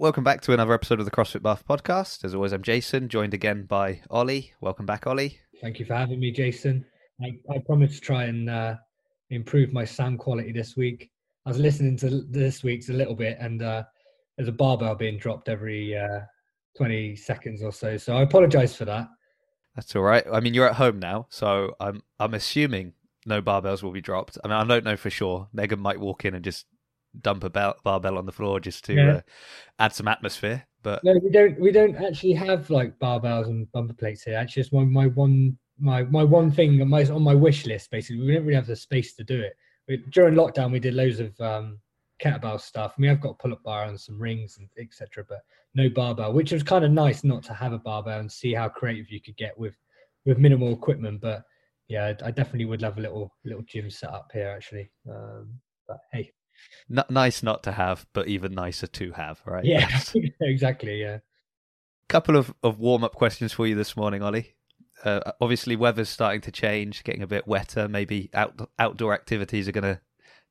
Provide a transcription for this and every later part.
Welcome back to another episode of the CrossFit Buff podcast. As always, I'm Jason, joined again by Ollie. Welcome back, Ollie. Thank you for having me, Jason. I, I promise to try and uh, improve my sound quality this week. I was listening to this week's a little bit, and uh, there's a barbell being dropped every uh, 20 seconds or so. So I apologize for that. That's all right. I mean, you're at home now, so I'm I'm assuming no barbells will be dropped. I mean, I don't know for sure. Megan might walk in and just dump a bell, barbell on the floor just to Yeah. uh, add some atmosphere. But No, we don't. We don't actually have like barbells and bumper plates here. Actually, it's my my one my my one thing on my on my wish list. Basically, we don't really have the space to do it. We, during lockdown, we did loads of um, kettlebell stuff. I mean, I've got a pull-up bar and some rings and etc. But no barbell, which was kind of nice not to have a barbell and see how creative you could get with with minimal equipment. But yeah, I, I definitely would love a little little gym set up here actually. Um, but hey, n- nice not to have, but even nicer to have, right? yeah, exactly. Yeah. couple of, of warm up questions for you this morning, Ollie. Uh, obviously, weather's starting to change, getting a bit wetter. Maybe out, outdoor activities are going to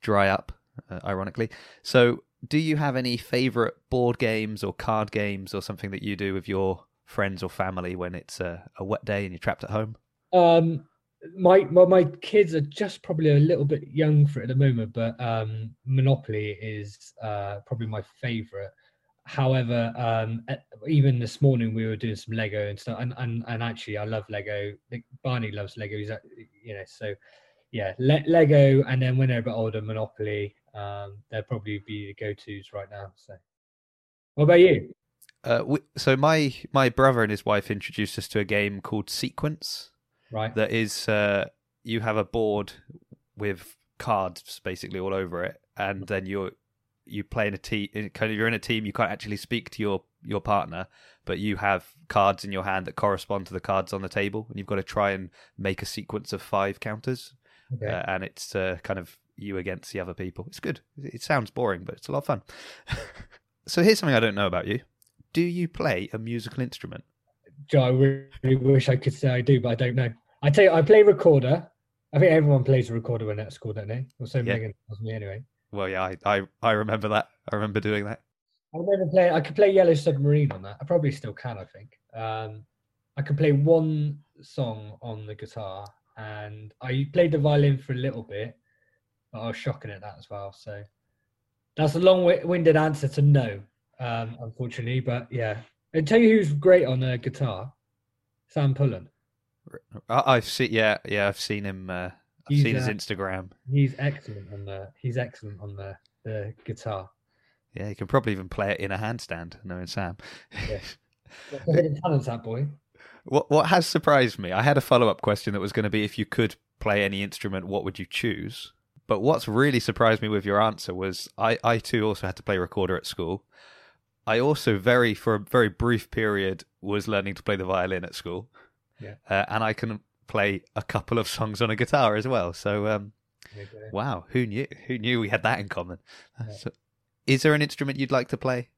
dry up, uh, ironically. So, do you have any favorite board games or card games or something that you do with your friends or family when it's a, a wet day and you're trapped at home? Um, my well, my kids are just probably a little bit young for it at the moment, but um, Monopoly is uh, probably my favorite. However, um, even this morning we were doing some Lego and stuff, and and, and actually I love Lego. Barney loves Lego. He's a- you know so yeah, Le- Lego, and then when they're a bit older, Monopoly. Um, they'll probably be the go tos right now. So, what about you? Uh, we, so my my brother and his wife introduced us to a game called Sequence. Right? that is uh, you have a board with cards basically all over it, and then you're you play in a team. Kind of, you're in a team. You can't actually speak to your your partner, but you have cards in your hand that correspond to the cards on the table, and you've got to try and make a sequence of five counters. Okay. Uh, and it's uh, kind of you against the other people. It's good. It sounds boring, but it's a lot of fun. so here's something I don't know about you. Do you play a musical instrument? Joe, I really wish I could say I do, but I don't know. I tell you, I play recorder. I think everyone plays a recorder when at school, don't they? Or so Yeah. Megan tells me anyway. Well, yeah, I, I, I remember that. I remember doing that. I remember playing. I could play Yellow Submarine on that. I probably still can. I think. Um, I can play one song on the guitar, and I played the violin for a little bit, but I was shocking at that as well. So that's a long-winded answer to no, um, unfortunately. But yeah, I tell you who's great on the guitar, Sam Pullen. I, I've seen, yeah, yeah, I've seen him. Uh, I've He's, seen his uh, Instagram. He's excellent on the. He's excellent on the the guitar. Yeah, he can probably even play it in a handstand, knowing Sam. Yeah. What's the hidden talents, that boy? what what has surprised me? I had a follow up question that was going to be if you could play any instrument, what would you choose? But what's really surprised me with your answer was I, I too also had to play recorder at school. I also very for a very brief period was learning to play the violin at school. Yeah. Uh, and I can play a couple of songs on a guitar as well. So um, go. Wow, who knew? Who knew we had that in common? Yeah. So, is there an instrument you'd like to play?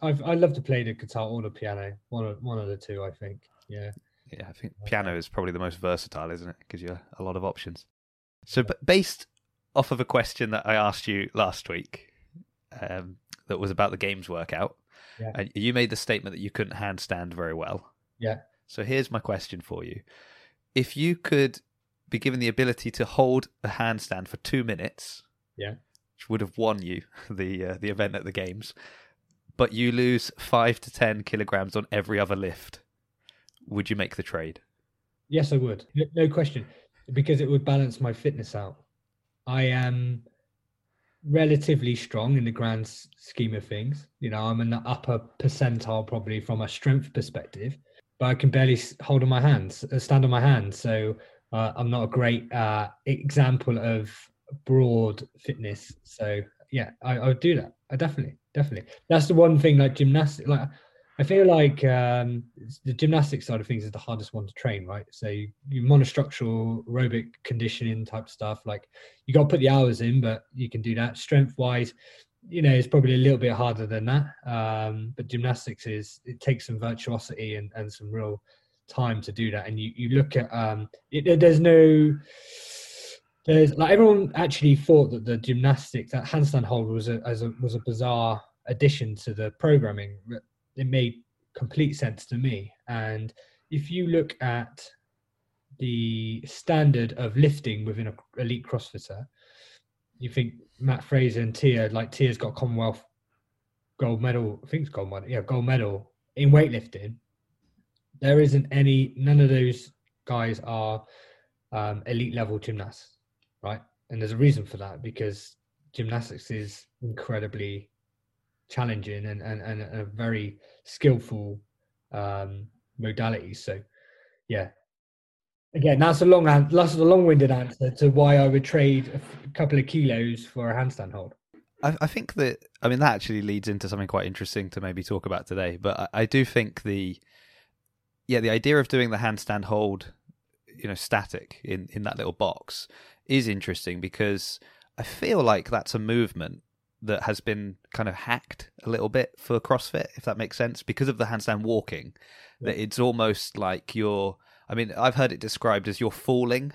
I've, I love to play the guitar or the piano. One of one of the two, I think. Yeah. Yeah, I think piano is probably the most versatile, isn't it? Gives you a lot of options. So, but based off of a question that I asked you last week, um, that was about the games workout, Yeah. and you made the statement that you couldn't handstand very well. Yeah. So here's my question for you: If you could be given the ability to hold a handstand for two minutes, Yeah. which would have won you the uh, the event at the games, but you lose five to ten kilograms on every other lift, would you make the trade? Yes, I would. No question, because it would balance my fitness out. I am relatively strong in the grand scheme of things. You know, I'm in the upper percentile probably from a strength perspective, but I can barely hold on my hands, uh, stand on my hands. So uh, I'm not a great uh, example of broad fitness. So yeah, I, I would do that. I definitely, definitely. That's the one thing like gymnastics. Like I feel like um, the gymnastics side of things is the hardest one to train, right? So you, you monostructural aerobic conditioning type stuff. Like you got to put the hours in, but you can do that. Strength wise, you know, it's probably a little bit harder than that. Um, but gymnastics is it takes some virtuosity and, and some real time to do that. And you you look at um, it, there's no there's like everyone actually thought that the gymnastics that handstand hold was a as a was a bizarre addition to the programming. It made complete sense to me. And if you look at the standard of lifting within an elite CrossFitter, you think Mat Fraser and Tia, like Tia's got Commonwealth gold medal, I think it's gold medal, yeah, gold medal in weightlifting. There isn't any, none of those guys are um, elite level gymnasts, right? And there's a reason for that because gymnastics is incredibly challenging and, and, and a very skillful um, modality. So, yeah, again, that's a long that's a long-winded answer to why I would trade a couple of kilos for a handstand hold. I, I, think that I mean that actually leads into something quite interesting to maybe talk about today. But I, I do think the yeah the idea of doing the handstand hold, you know, static in in that little box is interesting because I feel like that's a movement that has been kind of hacked a little bit for CrossFit, if that makes sense, because of the handstand walking. Yeah. That it's almost like you're I mean, I've heard it described as you're falling,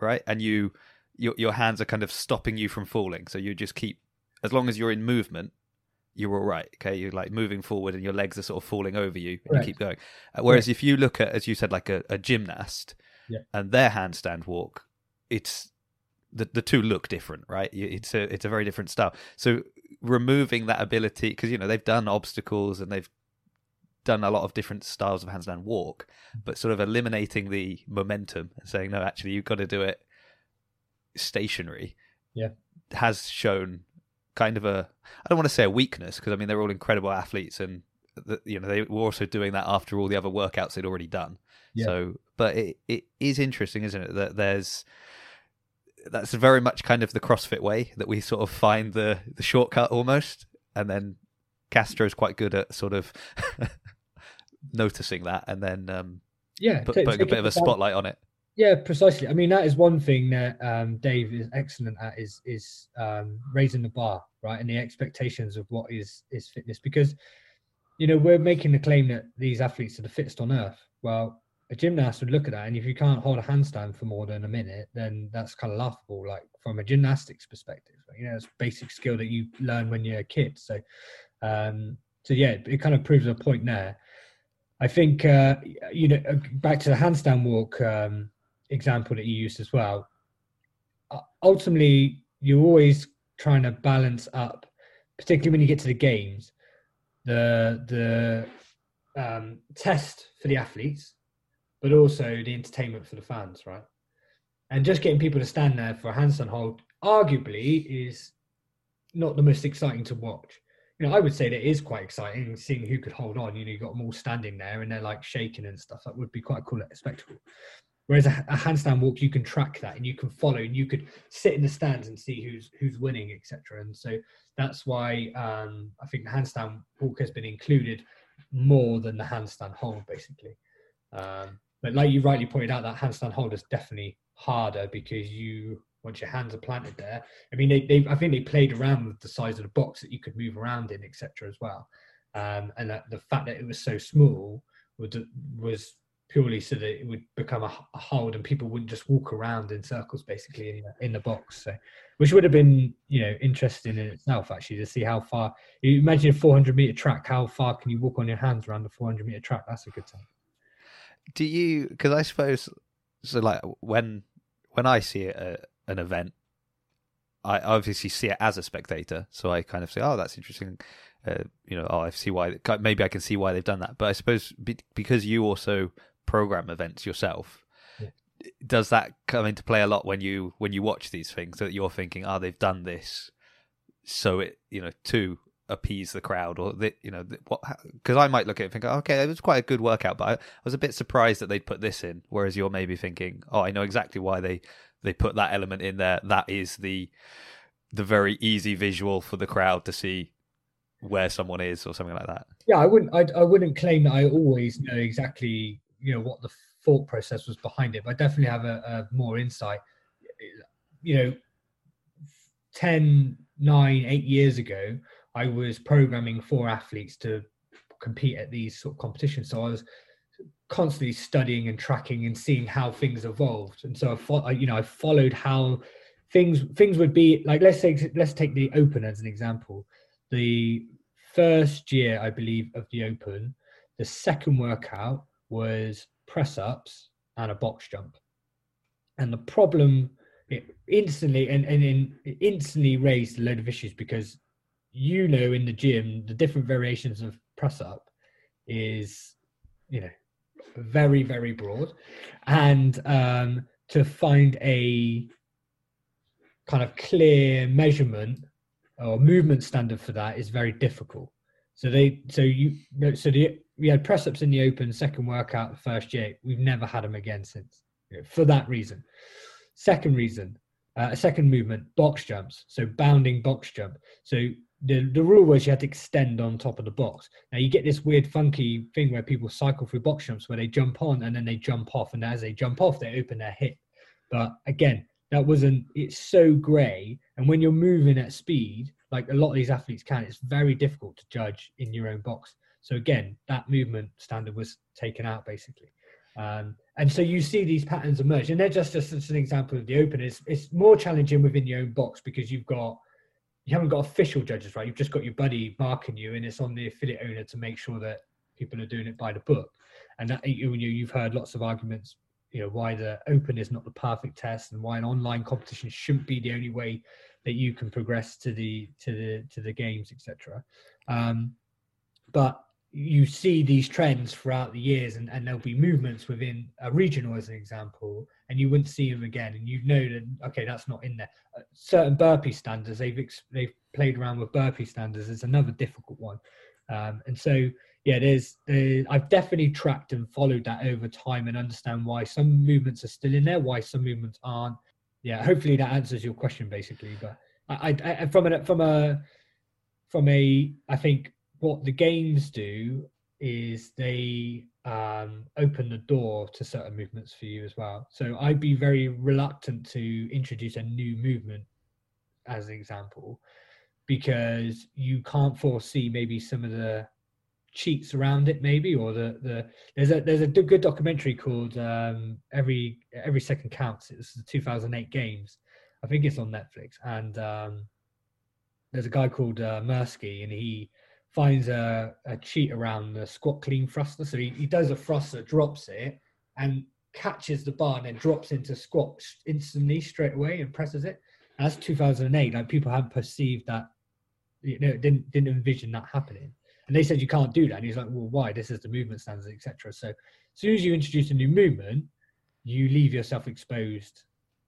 right? And you your your hands are kind of stopping you from falling. So you just keep as long as you're in movement, you're all right. Okay, you're like moving forward, and your legs are sort of falling over you, and right. you keep going. Uh, whereas if you look at, as you said, like a, a gymnast yeah. and their handstand walk, it's the the two look different, right? It's a it's a very different style. So removing that ability because you know they've done obstacles and they've done a lot of different styles of handstand walk, but sort of eliminating the momentum and saying no, actually you've got to do it stationary. Yeah, has shown kind of a I don't want to say a weakness because I mean they're all incredible athletes and the, you know they were also doing that after all the other workouts they'd already done. Yeah. So, but it it is interesting, isn't it, that there's that's very much kind of the CrossFit way that we sort of find the the shortcut almost, and then Castro's quite good at sort of noticing that and then um, yeah, put, putting a bit of a spotlight on it. Yeah, precisely. I mean, that is one thing that um, Dave is excellent at is is um, raising the bar, right, and the expectations of what is is fitness. Because you know we're making the claim that these athletes are the fittest on earth. Well, a gymnast would look at that, and if you can't hold a handstand for more than a minute, then that's kind of laughable. Like from a gymnastics perspective, you know, it's basic skill that you learn when you're a kid. So, um, so yeah, it kind of proves a point there. I think uh, you know uh, back to the handstand walk um, example that you used as well. Ultimately, you're always trying to balance up, particularly when you get to the games, the the um, test for the athletes, but also the entertainment for the fans, right? And just getting people to stand there for a handstand hold, arguably, is not the most exciting to watch you know, I would say that is quite exciting seeing who could hold on. You know, you got them all standing there and they're like shaking and stuff. That would be quite a cool spectacle. Whereas a, a, handstand walk, you can track that and you can follow and you could sit in the stands and see who's who's winning, etc. And so that's why um, I think the handstand walk has been included more than the handstand hold, basically. Um, but like you rightly pointed out, that handstand hold is definitely harder because you once your hands are planted there. I mean, they, they I think they played around with the size of the box that you could move around in, etc. as well. Um, and that the fact that it was so small was, was purely so that it would become a, a, hold and people wouldn't just walk around in circles basically in the, in the box. So, which would have been you know interesting in itself actually to see how far. You imagine a 400 meter track. How far can you walk on your hands around the 400 meter track? That's a good time. Do you? Because I suppose so. Like when when I see it. An event, I obviously see it as a spectator, so I kind of say, "Oh, that's interesting." Uh, you know, oh, I see why. Maybe I can see why they've done that. But I suppose because you also program events yourself, yeah. does that come into play a lot when you when you watch these things? That you're thinking, "Oh, they've done this, so it you know to appease the crowd or you know what because i might look at it and think okay it was quite a good workout but I, I, was a bit surprised that they'd put this in whereas you're maybe thinking oh i know exactly why they they put that element in there. That is the the very easy visual for the crowd to see where someone is or something like that. Yeah, I wouldn't. I, I wouldn't claim that I always know exactly you know what the thought process was behind it, but I definitely have a, a more insight. You know, 10, 9, 8 years ago, I was programming for athletes to compete at these sort of competitions. So I was constantly studying and tracking and seeing how things evolved. And so I, you know, I followed how things things would be like. Let's say let's take the Open as an example. The first year, I believe, of the Open, the second workout was press ups and a box jump. And the problem it instantly and, and in, instantly raised a load of issues because you know in the gym the different variations of press up is you know very very broad. And um to find a kind of clear measurement or movement standard for that is very difficult. So they so you so the we had press ups in the open second workout first year we've never had them again since for that reason. Second reason uh, a second movement box jumps. So bounding box jump. So the, the rule was you had to extend on top of the box. Now you get this weird funky thing where people cycle through box jumps where they jump on and then they jump off, and as they jump off, they open their hip. But again, that wasn't. It's so grey, and when you're moving at speed, like a lot of these athletes can, it's very difficult to judge in your own box. So again, that movement standard was taken out basically. Um, and so you see these patterns emerge, and they're just, just, an example of the open. It's, it's more challenging within your own box because you've got you haven't got official judges, right? You've just got your buddy marking you, and it's on the affiliate owner to make sure that people are doing it by the book. And that you, you've heard lots of arguments, you know, why the open is not the perfect test, and why an online competition shouldn't be the only way that you can progress to the to the to the games, etc. Um, but you see these trends throughout the years and, and there'll be movements within a regional as an example and you wouldn't see them again and you know that okay that's not in there. Uh, certain burpee standards they've ex- they've played around with burpee standards is another difficult one. Um, and so yeah there's uh, i've definitely tracked and followed that over time and understand why some movements are still in there why some movements aren't. Yeah hopefully that answers your question basically but i, I, I from a from a from a i think what the games do is they um, open the door to certain movements for you as well. So I'd be very reluctant to introduce a new movement as an example because you can't foresee maybe some of the cheats around it maybe or the the there's a there's a good documentary called um, every every second counts. It's the 2008 games. I think it's on netflix. And um, there's a guy called uh, and he finds a, a cheat around the squat clean thruster. So he, he does a thruster, drops it, and catches the bar and then drops into squat instantly straight away and presses it. And that's 2008. Like people hadn't perceived that, you know, didn't didn't envision that happening. And they said you can't do that. And he's like, well, why? This is the movement standards, etc. So as soon as you introduce a new movement, you leave yourself exposed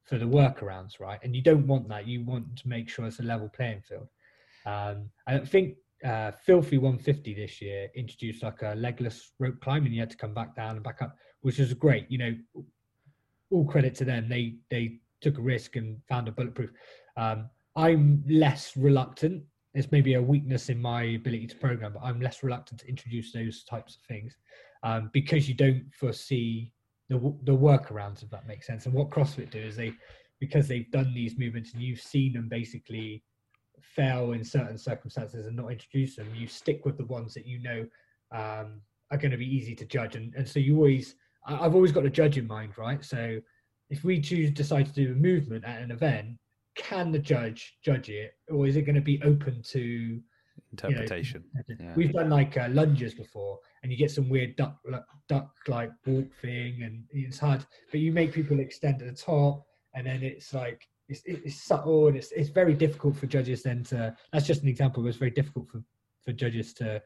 for the workarounds, right? And you don't want that. You want to make sure it's a level playing field. Um, I think uh, Filthy 150 this year introduced like a legless rope climb, and you had to come back down and back up, which was great. You know, all credit to them. They they took a risk and found a bulletproof. Um, I'm less reluctant. It's maybe a weakness in my ability to program, but I'm less reluctant to introduce those types of things um, because you don't foresee the the workarounds, if that makes sense. And what CrossFit do is they because they've done these movements and you've seen them basically fail in certain circumstances and not introduce them, you stick with the ones that you know um, are going to be easy to judge. And, and so you always, I've always got a judge in mind, right? So if we choose decide to do a movement at an event, can the judge judge it, or is it going to be open to interpretation? You know, yeah. We've done like uh, lunges before, and you get some weird duck duck like walk thing, and it's hard. But you make people extend at the top, and then it's like it's, it's subtle and it's, it's very difficult for judges then to that's just an example it's very difficult for for judges to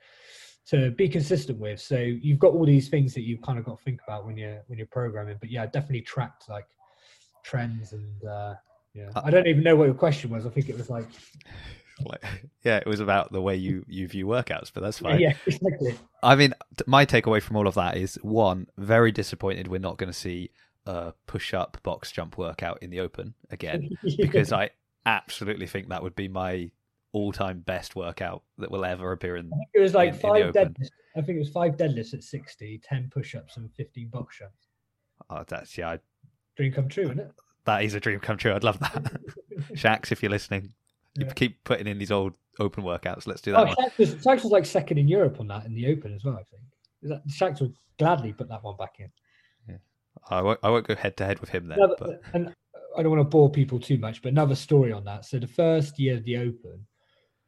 to be consistent with so you've got all these things that you've kind of got to think about when you're when you're programming but yeah definitely tracked like trends and uh yeah uh, i don't even know what your question was i think it was like like, yeah, it was about the way you you view workouts, but that's fine. Yeah, exactly. I mean, my takeaway from all of that is one, very disappointed we're not going to see a push up box jump workout in the open again because I absolutely think that would be my all time best workout that will ever appear in. it was like in, five in deadlifts. I think it was five deadlifts at 60, 10 push ups, and 15 box jumps. Oh, that's yeah. I, dream come true, isn't it? That is a dream come true. I'd love that. Shax, if you're listening, you yeah. keep putting in these old open workouts. Let's do that. Oh, Shax was, Shax was like second in Europe on that in the open as well, I think. Shax would gladly put that one back in. I won't, I won't go head to head with him then. Another, but... And I don't want to bore people too much, but another story on that. So the first year of the Open,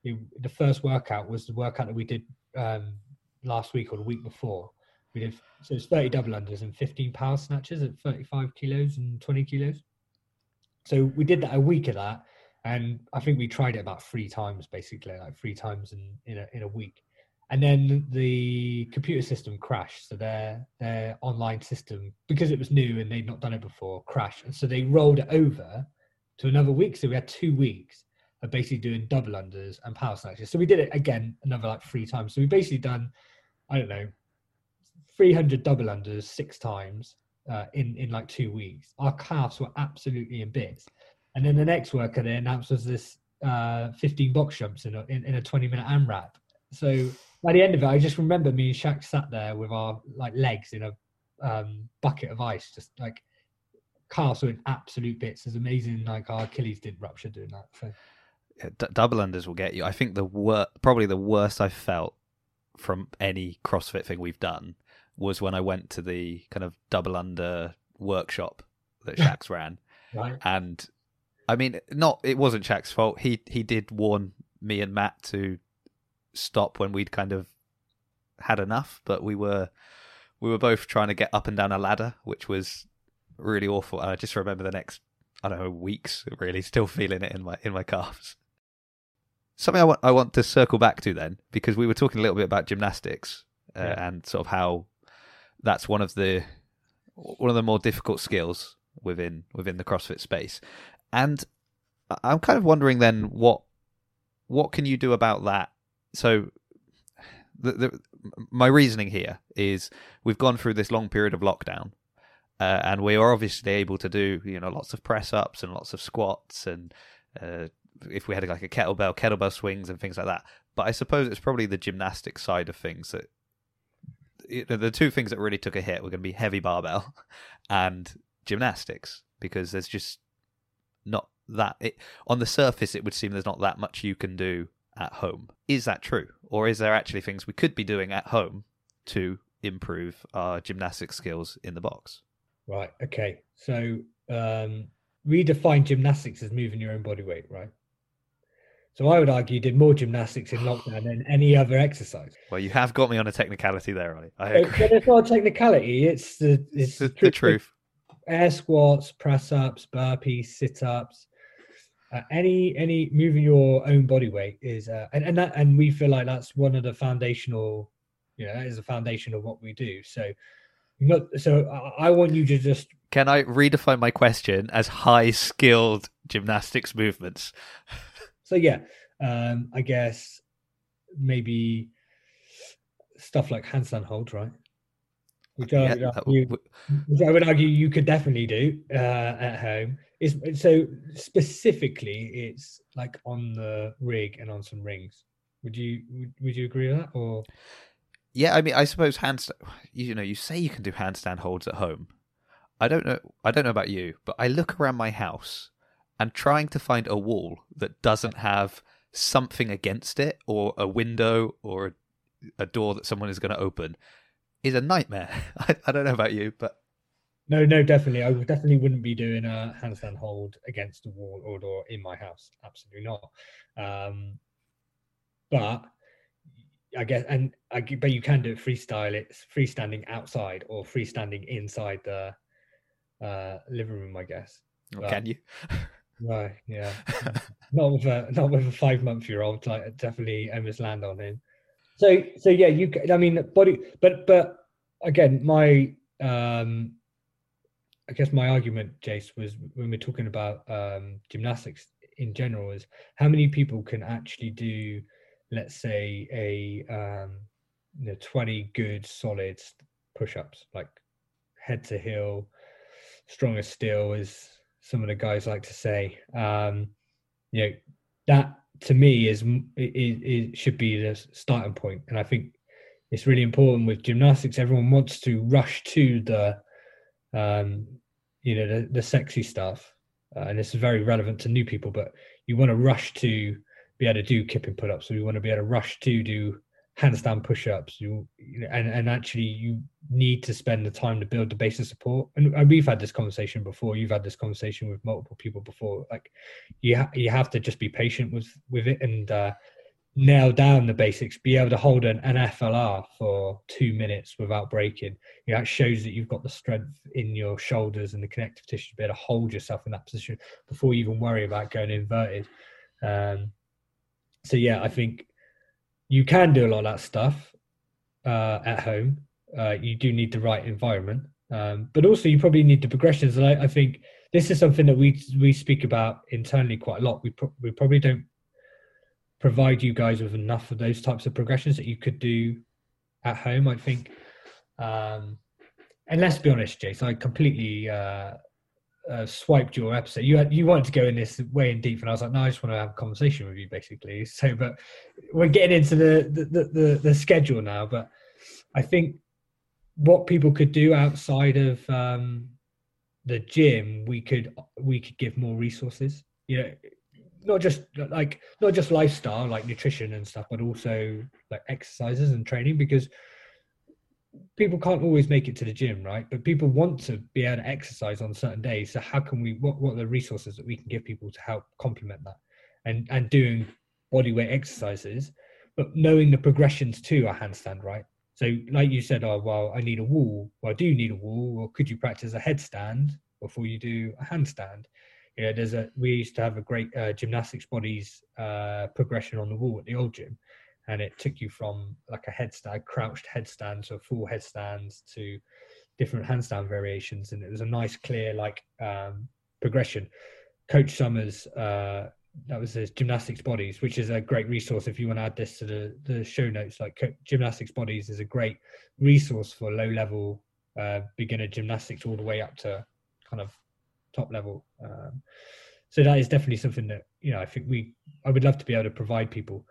it, the first workout was the workout that we did um, last week or the week before. We did so it's 30 double unders and 15 power snatches at 35 kilos and 20 kilos. So we did that a week of that, and I think we tried it about three times, basically, like three times in in a, in a week. And then the computer system crashed. So their their online system, because it was new and they'd not done it before, crashed. And so they rolled it over to another week. So we had two weeks of basically doing double unders and power snatches. So we did it again another like three times. So we basically done, I don't know, 300 double unders six times uh, in in like two weeks. Our calves were absolutely in bits. And then the next worker they announced was this uh, 15 box jumps in a, in, in a 20 minute AMRAP. So by the end of it, I just remember me and Shaq sat there with our like legs in a um, bucket of ice, just like were in absolute bits. It's amazing, like our Achilles didn't rupture doing that. So. Yeah, d- double unders will get you. I think the wor- probably the worst I've felt from any CrossFit thing we've done was when I went to the kind of double under workshop that Shaq's ran. Right. And I mean, not it wasn't Shaq's fault. He he did warn me and Matt to stop when we'd kind of had enough, but we were we were both trying to get up and down a ladder, which was really awful. And I just remember the next I don't know weeks really still feeling it in my in my calves. Something I want I want to circle back to then because we were talking a little bit about gymnastics uh, Yeah. and sort of how that's one of the one of the more difficult skills within within the CrossFit space. And I'm kind of wondering then what what can you do about that? So the, the my reasoning here is we've gone through this long period of lockdown. Uh, and we are obviously able to do, you know, lots of press ups and lots of squats, and uh, if we had like a kettlebell, kettlebell swings and things like that. But I suppose it's probably the gymnastic side of things that you know, the two things that really took a hit were going to be heavy barbell and gymnastics because there's just not that it, on the surface it would seem there's not that much you can do at home is that true or is there actually things we could be doing at home to improve our gymnastic skills in the box Right. Okay. So um, we define gymnastics as moving your own body weight, right? So I would argue you did more gymnastics in lockdown than any other exercise. well you have got me on a technicality there Ollie. i agree but it's not a technicality. It's the it's it's the, the truth Air squats, press ups, burpees, sit ups. Uh, any any moving your own body weight is uh, and and that and we feel like that's one of the foundational you know that is the foundation of what we do so not so I, I want you to just can i redefine my question as high skilled gymnastics movements So yeah, um, I guess maybe stuff like handstand hold right? Which I, would argue, which I would argue you could definitely do uh, at home. Is so specifically, it's like on the rig and on some rings. Would you would, would you agree with that? Or Yeah, I mean, I suppose handstand. You know, you say you can do handstand holds at home. I don't know. I don't know about you, but I look around my house and trying to find a wall that doesn't have something against it, or a window, or a, a door that someone is going to open, is a nightmare. I, I don't know about you, but no, no, definitely, I definitely wouldn't be doing a handstand hold against a wall or door in my house. Absolutely not. Um, but I guess, and I, but you can do it freestyle. It's freestanding outside or freestanding inside the uh, living room, I guess. or Well, can you? Right. Yeah. not with a not with a five month year old. Like definitely almost land on him. So so yeah, you. I mean, body, but but again, my um, I guess my argument, Jace, was when we're talking about um gymnastics in general, is how many people can actually do, let's say, a um, you know, twenty good solid push ups, like head to heel, strong as steel, as some of the guys like to say. Um, you know, that to me is it should be the starting point, and I think it's really important with gymnastics. Everyone wants to rush to the, um, you know, the, the sexy stuff, uh, and is very relevant to new people. But you want to rush to be able to do kipping pull-ups, so you want to be able to rush to do handstand push-ups. You, you know, and and actually you need to spend the time to build the base of support. And, and we've had this conversation before. You've had this conversation with multiple people before. Like you ha- you have to just be patient with with it and uh, nail down the basics, be able to hold an, an FLR for two minutes without breaking. You know, that shows that you've got the strength in your shoulders and the connective tissue to be able to hold yourself in that position before you even worry about going inverted. Um, so yeah, I think you can do a lot of that stuff uh, at home. Uh, you do need the right environment, um, but also you probably need the progressions. And I, I, think this is something that we we speak about internally quite a lot. We pro- we probably don't provide you guys with enough of those types of progressions that you could do at home. I think, um, and let's be honest, Jason, I completely uh, uh, swiped your episode. You had, you wanted to go in this way in deep, and I was like, no, I just want to have a conversation with you, basically. So, but we're getting into the the, the, the schedule now. But I think what people could do outside of um, the gym, we could we could give more resources. You know, not just like not just lifestyle like nutrition and stuff but also like exercises and training because people can't always make it to the gym right? But people want to be able to exercise on certain days. So how can we what, what are the resources that we can give people to help complement that? And and doing body weight exercises but knowing the progressions to a handstand right? So like you said oh well i need a wall. Well i do need a wall. Or could you practice a headstand before you do a handstand you know, there's a we used to have a great uh, gymnastics bodies uh, progression on the wall at the old gym, and it took you from like a headstand, crouched headstand to full headstands to different handstand variations, and it was a nice, clear like um, progression. Coach Sommers, uh, that was his gymnastics bodies, which is a great resource if you want to add this to the the show notes. Like Co- gymnastics bodies is a great resource for low level uh, beginner gymnastics all the way up to kind of top level. Um, so that is definitely something that you know I think we I would love to be able to provide people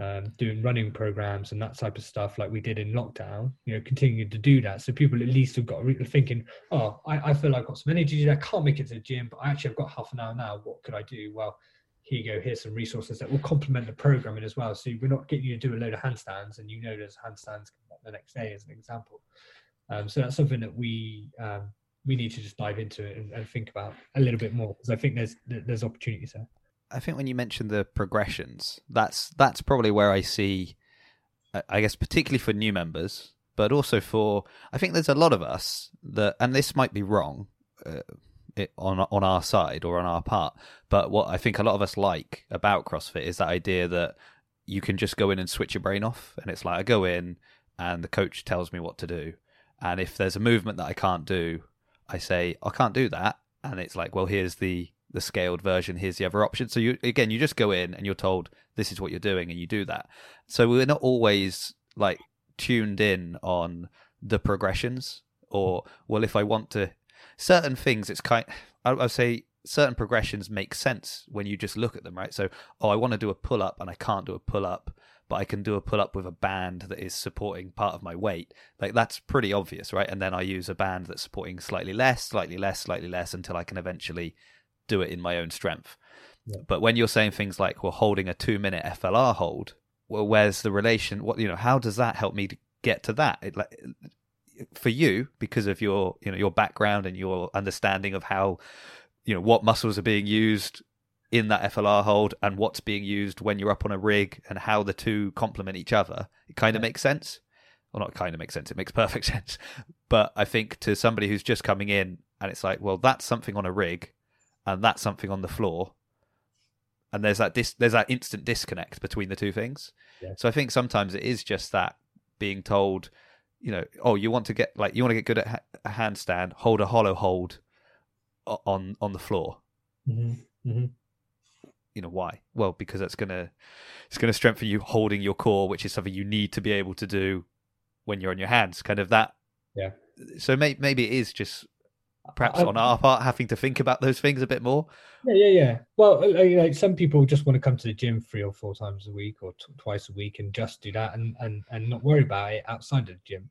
um, doing running programs and that type of stuff like we did in lockdown. You know, continuing to do that so people at least have got thinking, oh, I, I feel I've got some energy. I can't make it to the gym, but I actually have got half an hour now. What could I do? Well, here you go. Here's some resources that will complement the programming as well. So we're not getting you to do a load of handstands, and you know there's handstands the next day as an example. Um, so that's something that we um, we need to just dive into it and, and think about a little bit more because I think there's there's opportunities there. I think when you mention the progressions, that's that's probably where I see, I guess, particularly for new members, but also for I think there's a lot of us that, and this might be wrong, uh, it, on on our side or on our part, but what I think a lot of us like about CrossFit is that idea that you can just go in and switch your brain off, and it's like I go in and the coach tells me what to do, and if there's a movement that I can't do, I say I can't do that, and it's like, well, here's the the scaled version. Here's the other option. So you again, you just go in and you're told this is what you're doing, and you do that. So we're not always like tuned in on the progressions, or well, if I want to certain things, it's kind. I would say certain progressions make sense when you just look at them, right? So, oh, I want to do a pull up and I can't do a pull up, but I can do a pull up with a band that is supporting part of my weight. Like that's pretty obvious, right? And then I use a band that's supporting slightly less, slightly less, slightly less until I can eventually do it in my own strength. Yeah. But when you're saying things like, we're well, holding a two minute FLR hold, well, where's the relation? What, you know, how does that help me to get to that? It, like, for you, because of your, you know, your background and your understanding of how, you know, what muscles are being used in that FLR hold and what's being used when you're up on a rig and how the two complement each other, it kind of makes sense. Well, not kind of makes sense, it makes perfect sense. But I think to somebody who's just coming in and it's like, well, that's something on a rig and that's something on the floor. And there's that dis- there's that instant disconnect between the two things. Yeah. So I think sometimes it is just that being told, you know, oh, you want to get like you want to get good at ha- a handstand, hold a hollow hold on on the floor. Mm-hmm. Mm-hmm you know why? Well, because that's gonna it's gonna strengthen you holding your core, which is something you need to be able to do when you're on your hands. Kind of that. Yeah. So may, maybe it is just perhaps I, on our part having to think about those things a bit more. Yeah, yeah, yeah. Well, like some people just want to come to the gym three or four times a week or t- twice a week and just do that and and and not worry about it outside of the gym.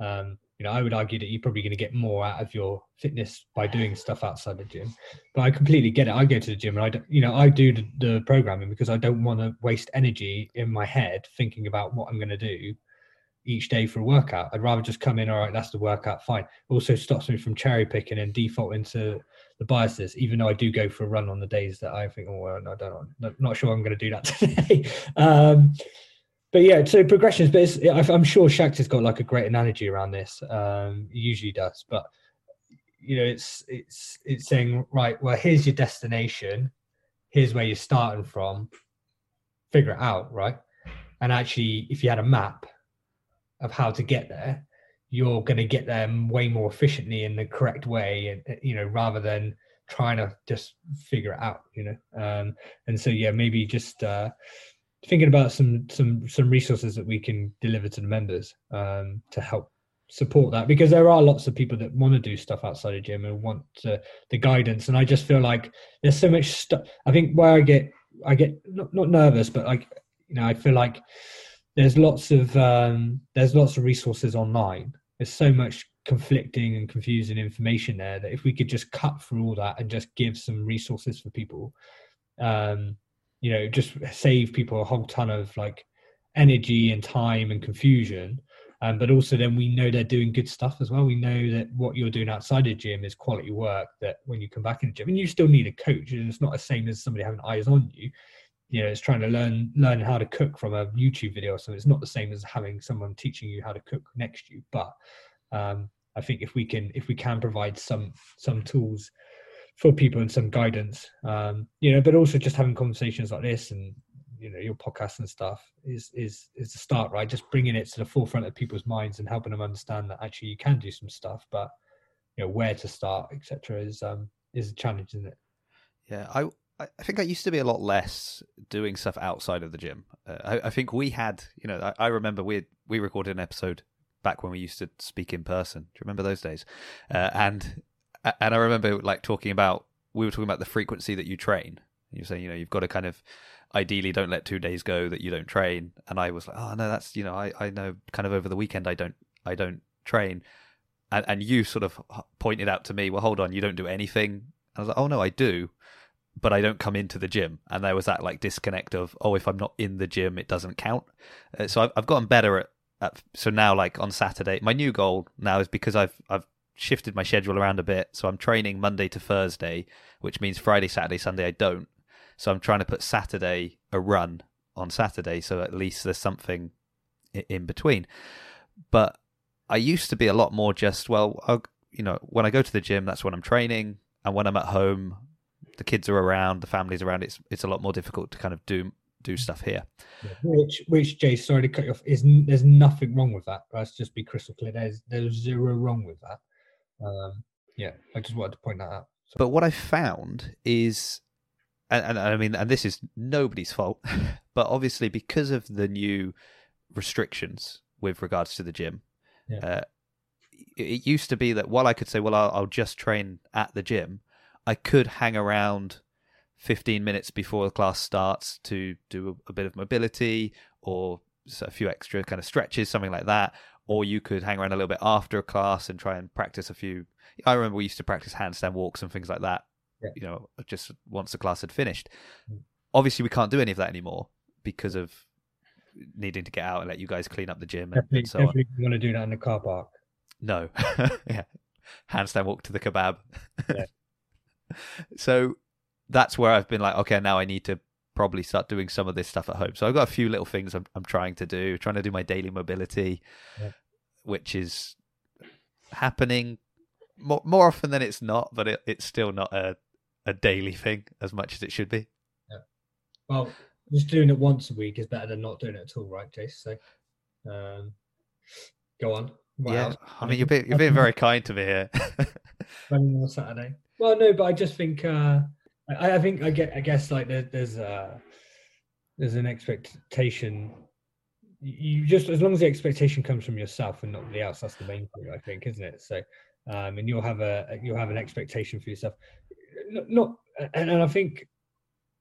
Um, you know, I would argue that you're probably going to get more out of your fitness by doing stuff outside the gym. But I completely get it. I go to the gym and I, don't, you know, I do the, the programming because I don't want to waste energy in my head thinking about what I'm going to do each day for a workout. I'd rather just come in, all right, that's the workout, fine. Also stops me from cherry picking and default into the biases, even though I do go for a run on the days that I think, oh, well, I don't know, not sure I'm going to do that today. um, but yeah, so progressions, but it's, I'm sure Shakhtar's got like a great analogy around this. Um, he usually does, but you know, it's it's it's saying right. Well, here's your destination. Here's where you're starting from. Figure it out, right? And actually, if you had a map of how to get there, you're going to get there way more efficiently in the correct way, and you know, rather than trying to just figure it out, you know. Um, and so, yeah, maybe just uh, thinking about some some some resources that we can deliver to the members um, to help support that because there are lots of people that want to do stuff outside of gym and want to, the guidance. And i just feel like there's so much stuff i think where i get i get not, not nervous but like you know i feel like there's lots of um there's lots of resources online. There's so much conflicting and confusing information there that if we could just cut through all that and just give some resources for people um you know just save people a whole ton of like energy and time and confusion um, but also then we know they're doing good stuff as well. We know that what you're doing outside the gym is quality work. That when you come back in the gym, and you still need a coach, and it's not the same as somebody having eyes on you. You know, it's trying to learn learn how to cook from a YouTube video, so it's not the same as having someone teaching you how to cook next to you. But um, I think if we can if we can provide some some tools for people and some guidance, um, you know, but also just having conversations like this and you know your podcast and stuff is is is the start right just bringing it to the forefront of people's minds and helping them understand that actually you can do some stuff but you know where to start etc is um is a challenge isn't it yeah i I think I used to be a lot less doing stuff outside of the gym. Uh, I, I, think we had, you know, I, I, remember we we recorded an episode back when we used to speak in person. Do you remember those days? Uh, and and I remember like talking about we were talking about the frequency that you train. You're saying, you know, you've got to kind of ideally don't let two days go that you don't train. And I was like, oh no, that's you know, I, I know kind of over the weekend I don't I don't train. And and you sort of pointed out to me, well, hold on, you don't do anything. I was like, oh no, I do, but I don't come into the gym. And there was that like disconnect of, oh, if I'm not in the gym, it doesn't count. Uh, so I've, I've gotten better at. So now, like on Saturday, my new goal now is because I've I've shifted my schedule around a bit. So I'm training Monday to Thursday, which means Friday, Saturday, Sunday I don't. So I'm trying to put Saturday a run on Saturday, so at least there's something in between. But I used to be a lot more just well, I'll, you know, when I go to the gym, that's when I'm training, and when I'm at home, the kids are around, the family's around. It's it's a lot more difficult to kind of do do stuff here. Which, which Jay, sorry to cut you off. Is there's nothing wrong with that. Let's just be crystal clear. There's there's zero wrong with that. Um, yeah, I just wanted to point that out. So. But what I found is and, and, I mean, and this is nobody's fault, but obviously because of the new restrictions with regards to the gym, yeah. uh, it, used to be that while I could say, well, I'll, I'll just train at the gym, I could hang around 15 minutes before the class starts to do a, a bit of mobility or a few extra kind of stretches, something like that. Or you could hang around a little bit after a class and try and practice a few. I remember we used to practice handstand walks and things like that yeah. you know, just once the class had finished. Mm. Obviously, we can't do any of that anymore because of needing to get out and let you guys clean up the gym. Definitely, and so definitely on. want to do that in the car park. No, yeah, handstand walk to the kebab. Yeah. so that's where I've been like, okay, now I need to probably start doing some of this stuff at home. So I've got a few little things I'm, I'm trying to do, trying to do my daily mobility, yeah. Which is happening more more often than it's not, but it, it's still not a a daily thing as much as it should be. Yeah. Well, just doing it once a week is better than not doing it at all, right, Jace? So, um, go on. What yeah, else? I mean, you're being, you're being very kind to me here. on Saturday. Well, no, but I just think uh, I, I think I get I guess like there, there's uh there's an expectation. You just as long as the expectation comes from yourself and not the else, that's the main thing I think, isn't it? So, um, and you'll have a you'll have an expectation for yourself not, and, and I think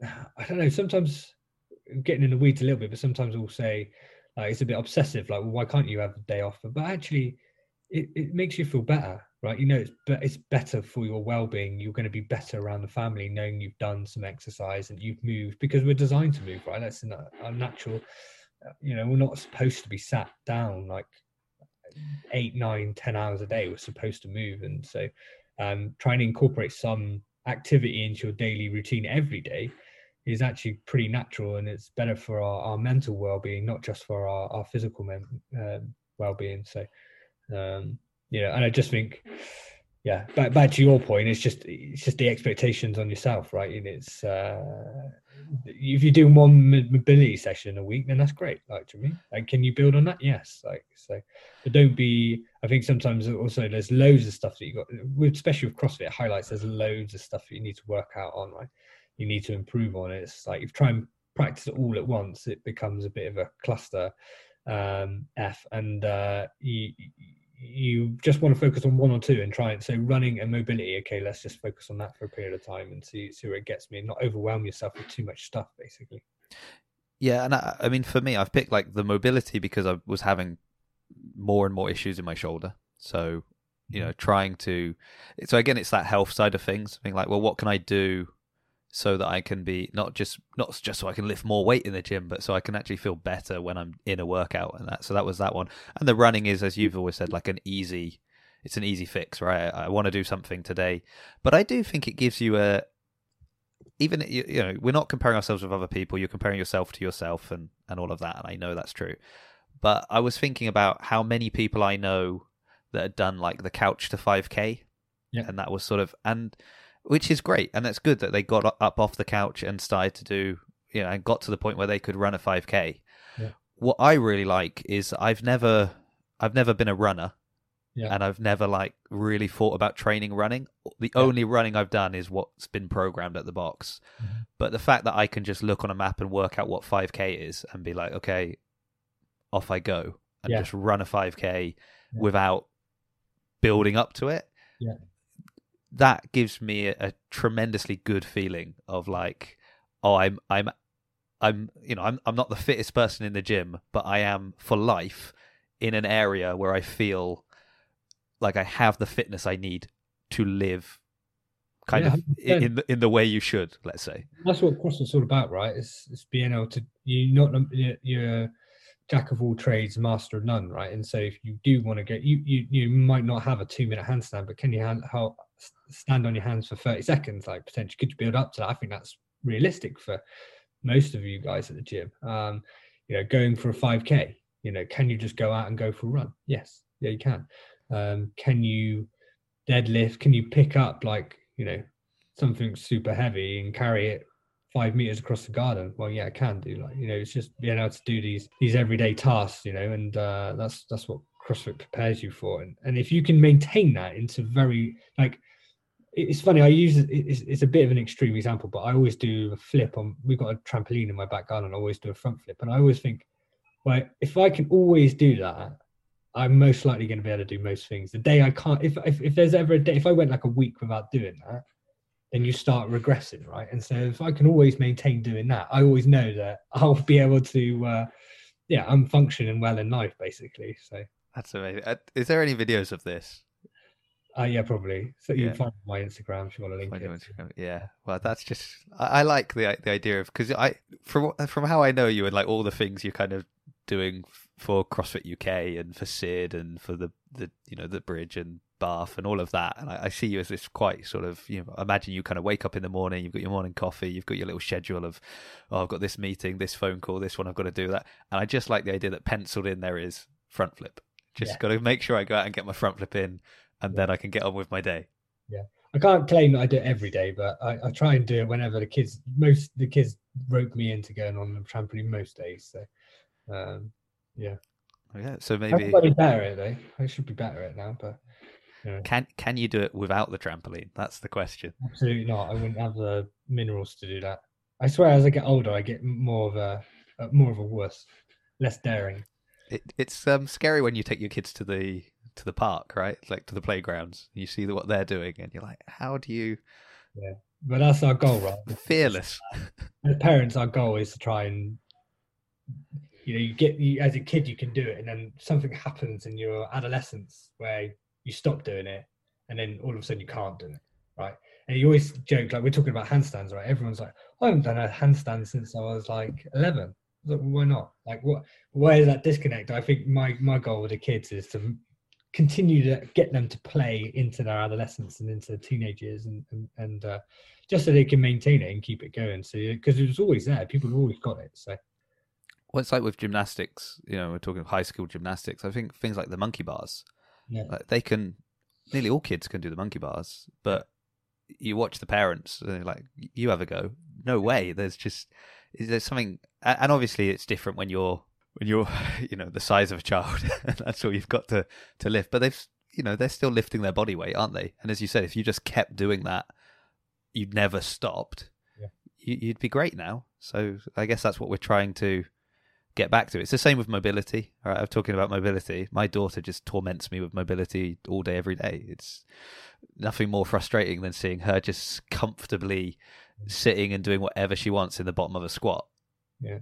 I don't know. Sometimes getting in the weeds a little bit, but sometimes we'll say uh, it's a bit obsessive. Like, well, why can't you have a day off? But, but actually, it, it makes you feel better, right? You know, it's it's better for your well-being. You're going to be better around the family, knowing you've done some exercise and you've moved because we're designed to move, right? That's a natural you know we're not supposed to be sat down like eight nine ten hours a day. We're supposed to move. And so um, trying to incorporate some activity into your daily routine every day is actually pretty natural. And it's better for our, our mental well-being not just for our, our physical um, well-being. So um, you know and i just think yeah back, back to your point it's just it's just the expectations on yourself right? And it's uh if you're doing one mobility session a week then that's great like to me. Like can you build on that? Yes like so but don't be i think sometimes also there's loads of stuff that you got especially with crossfit highlights there's loads of stuff that you need to work out on right? You need to improve on it. It's like if you try and practice it all at once it becomes a bit of a cluster um f and uh you you just want to focus on one or two and try it. So running and mobility, okay, let's just focus on that for a period of time and see see where it gets me, and not overwhelm yourself with too much stuff, basically. Yeah, and I, I mean, for me, I've picked like the mobility because I was having more and more issues in my shoulder. So, you mm-hmm. know, trying to. So again, it's that health side of things. Being like, well, what can I do so that I can be not just not just so I can lift more weight in the gym, but so I can actually feel better when I'm in a workout and that. So that was that one. And the running is, as you've always said, like an easy. It's an easy fix, right? I, I want to do something today, but I do think it gives you a. Even you, you know, we're not comparing ourselves with other people. You're comparing yourself to yourself, and and all of that. And I know that's true. But I was thinking about how many people I know that had done like the couch to 5k, yeah. and that was sort of and which is great, and that's good that they got up off the couch and started to do, you know, and got to the point where they could run a 5k. Yeah. What I really like is I've never, I've never been a runner, yeah. and I've never like really thought about training running. The yeah. only running I've done is what's been programmed at the box. Mm-hmm. But the fact that I can just look on a map and work out what 5k is and be like, okay, off I go, and just run a 5k without building up to it. That gives me a, a tremendously good feeling of like, oh, I'm I'm I'm you know I'm I'm not the fittest person in the gym, but I am for life in an area where I feel like I have the fitness I need to live kind yeah, of in the, in the way you should let's say. That's what CrossFit's all about right? It's, it's being able to you not you're jack of all trades master of none right? And so if you do want to get you you, you might not have a two minute handstand but can you hand, how stand on your hands for 30 seconds like potentially could you build up to that. I think that's realistic for most of you guys at the gym. Um you know going for a 5k you know can you just go out and go for a run? Yes. Yeah you can. Um can you deadlift? Can you pick up like you know something super heavy and carry it five meters across the garden? Well yeah i can do like you know it's just being able to do these these everyday tasks you know and uh that's that's what crossfit prepares you for. And, and if you can maintain that into very like it's funny. I use it's, it's a bit of an extreme example, but I always do a flip on. We've got a trampoline in my back garden. I always do a front flip, and I always think, well, if I can always do that, I'm most likely going to be able to do most things. The day I can't, if if, if there's ever a day, if I went like a week without doing that, then you start regressing, right? And so if I can always maintain doing that, I always know that I'll be able to, uh, yeah, I'm functioning well in life, basically. So that's amazing. Uh, is there any videos of this? Uh, yeah, probably. So you yeah. can find my Instagram if you want to link find it. Instagram. Yeah, well, that's just I, I like the the idea of because I from from how I know you and like all the things you're kind of doing for CrossFit UK and for Sid and for the the you know the bridge and Bath and all of that, and I, I see you as this quite sort of you know imagine you kind of wake up in the morning, you've got your morning coffee, you've got your little schedule of oh I've got this meeting, this phone call, this one I've got to do that, and I just like the idea that penciled in there is front flip. Just yeah. got to make sure I go out and get my front flip in and then I can get on with my day. Yeah. I can't claim that I do it every day, but I, I try and do it whenever the kids most the kids rope me into going on the trampoline most days. So um, yeah. Oh, yeah. So maybe I'm better at it though. I should be better at it now, but can can you do it without the trampoline? That's the question. Absolutely not. I wouldn't have the minerals to do that. I swear, as I get older, I get more of a, a more of a wuss, less daring. It, it's um, scary when you take your kids to the to the park, right? Like to the playgrounds. You see what they're doing, and you're like, how do you? Yeah, but that's our goal, right? Fearless. As parents, our goal is to try and you know, you get you, as a kid, you can do it, and then something happens in your adolescence where you stop doing it, and then all of a sudden you can't do it, right? And you always joke like we're talking about handstands, right? Everyone's like, I haven't done a handstand since I was like 11. Like, why not? Like, what? Where is that disconnect? I think my my goal with the kids is to continue to get them to play into their adolescence and into teenage years, and and, and uh, just so they can maintain it and keep it going. So because it was always there, people have always got it. So. Well, it's like with gymnastics. You know, we're talking high skill gymnastics. I think things like the monkey bars, Yeah. like they can. Nearly all kids can do the monkey bars, but you watch the parents and they're like, "You have a go." No way. There's just there's something, and obviously it's different when you're when you're you know the size of a child. and That's all you've got to to lift. But they've you know they're still lifting their body weight, aren't they? And as you said, if you just kept doing that, you'd never stopped. Yeah. You, you'd be great now. So I guess that's what we're trying to get back to. It's the same with mobility. All right, I'm talking about mobility. My daughter just torments me with mobility all day, every day. It's nothing more frustrating than seeing her just comfortably mm. sitting and doing whatever she wants in the bottom of a squat. Yeah.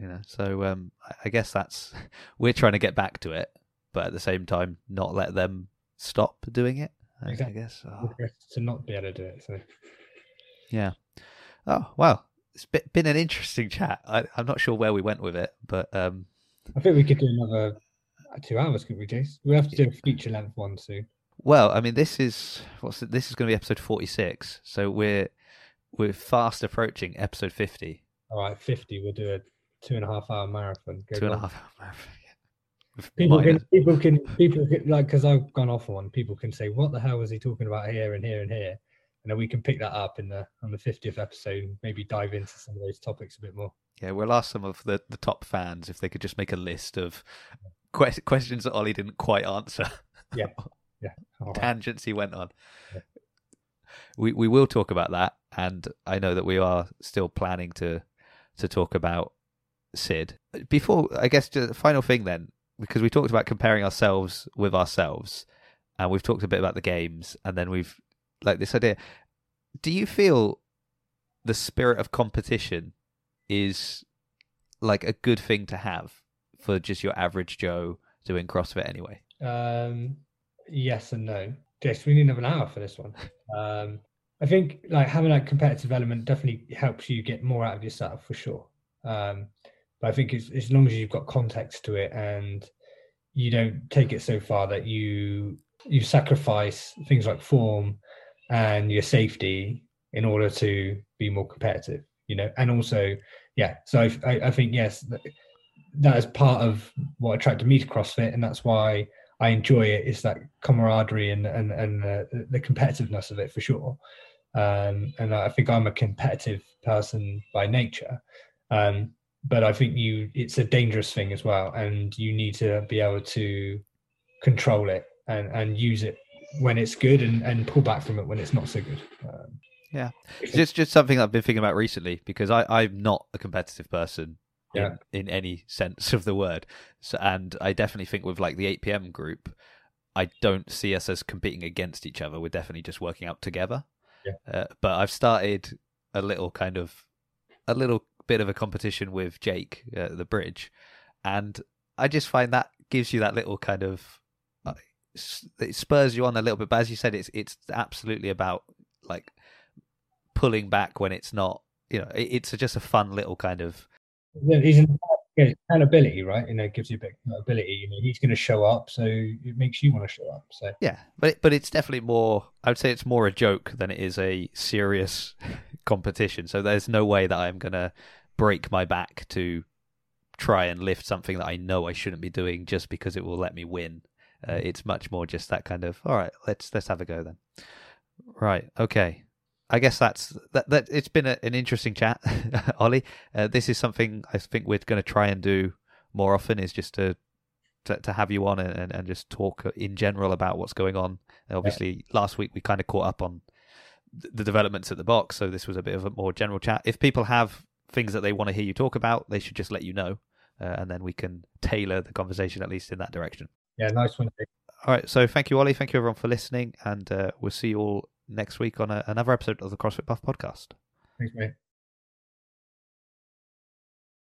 You know, so um, I- guess that's we're trying to get back to it, but at the same time, not let them stop doing it. I, I guess. Oh. To not be able to do it. So Yeah. Oh well, it's been an interesting chat. I, I'm not sure where we went with it, but um, I think we could do another uh, two hours, couldn't we, Jace? We have to do a feature length one soon. well, I mean, this is what's it, this is going to be episode 46, so we're we're fast approaching episode 50. All right, fifty. We'll do a two and a half hour marathon. Go Two and a half. hour marathon, yeah. People can, people can, people can, like, because I've gone off on one. People can say, "What the hell was he talking about here and here and here?" And then we can pick that up in the on the fiftieth episode, and maybe dive into some of those topics a bit more. Yeah, we'll ask some of the, the top fans if they could just make a list of que- questions that Ollie didn't quite answer. Yeah. All right. tangents he went on. Yeah. We we will talk about that, and I know that we are still planning to to talk about Sid. Before, I guess, the final thing then, because we talked about comparing ourselves with ourselves, and we've talked a bit about the games, and then we've like this idea. Do you feel the spirit of competition is like a good thing to have for just your average Joe doing CrossFit anyway? Um, yes and no. Jace, we need another hour for this one. Um, I think like having that competitive element definitely helps you get more out of yourself for sure. Um, but I think as long as you've got context to it and you don't take it so far that you you sacrifice things like form and your safety in order to be more competitive, you know, and also, yeah. So I, I, I think yes, that, that is part of what attracted me to CrossFit, and that's why I enjoy it. it. Is that camaraderie and and and uh, the competitiveness of it for sure. Um, and I think I'm a competitive person by nature, um, but I think you it's a dangerous thing as well, and you need to be able to control it and and use it when it's good and and pull back from it when it's not so good. Um, Yeah. It's just just something I've been thinking about recently because I I'm not a competitive person Yeah. in, in any sense of the word. So and I definitely think with like the 8 p.m. group, I don't see us as competing against each other. We're definitely just working out together. Yeah. Uh, but I've started a little kind of a little bit of a competition with Jake uh, the bridge, and I just find that gives you that little kind of uh, it spurs you on a little bit. But as you said, it's it's absolutely about like pulling back when it's not. You know, it, it's just a fun little kind of Yeah, he's an accountability, right? You know, it gives you a bit of accountability. You know, he's going to show up, so it makes you want to show up. So Yeah, but it, but it's definitely more. I would say it's more a joke than it is a serious competition. So there's no way that I'm gonna break my back to try and lift something that I know I shouldn't be doing just because it will let me win. Uh, it's much more just that kind of. All right, let's let's have a go then. Right. Okay. I guess that's that. That it's been a, an interesting chat, Ollie. Uh, this is something I think we're going to try and do more often. Is just to to, to have you on and, and just talk in general about what's going on. And obviously, last week we kind of caught up on the developments at the box, so this was a bit of a more general chat. If people have things that they want to hear you talk about, they should just let you know, uh, and then we can tailor the conversation at least in that direction. yeah, nice one. Jake. All right, so thank you, Ollie. Thank you everyone for listening, and uh, we'll see you all next week on a, another episode of the CrossFit Bath podcast. Thanks, mate.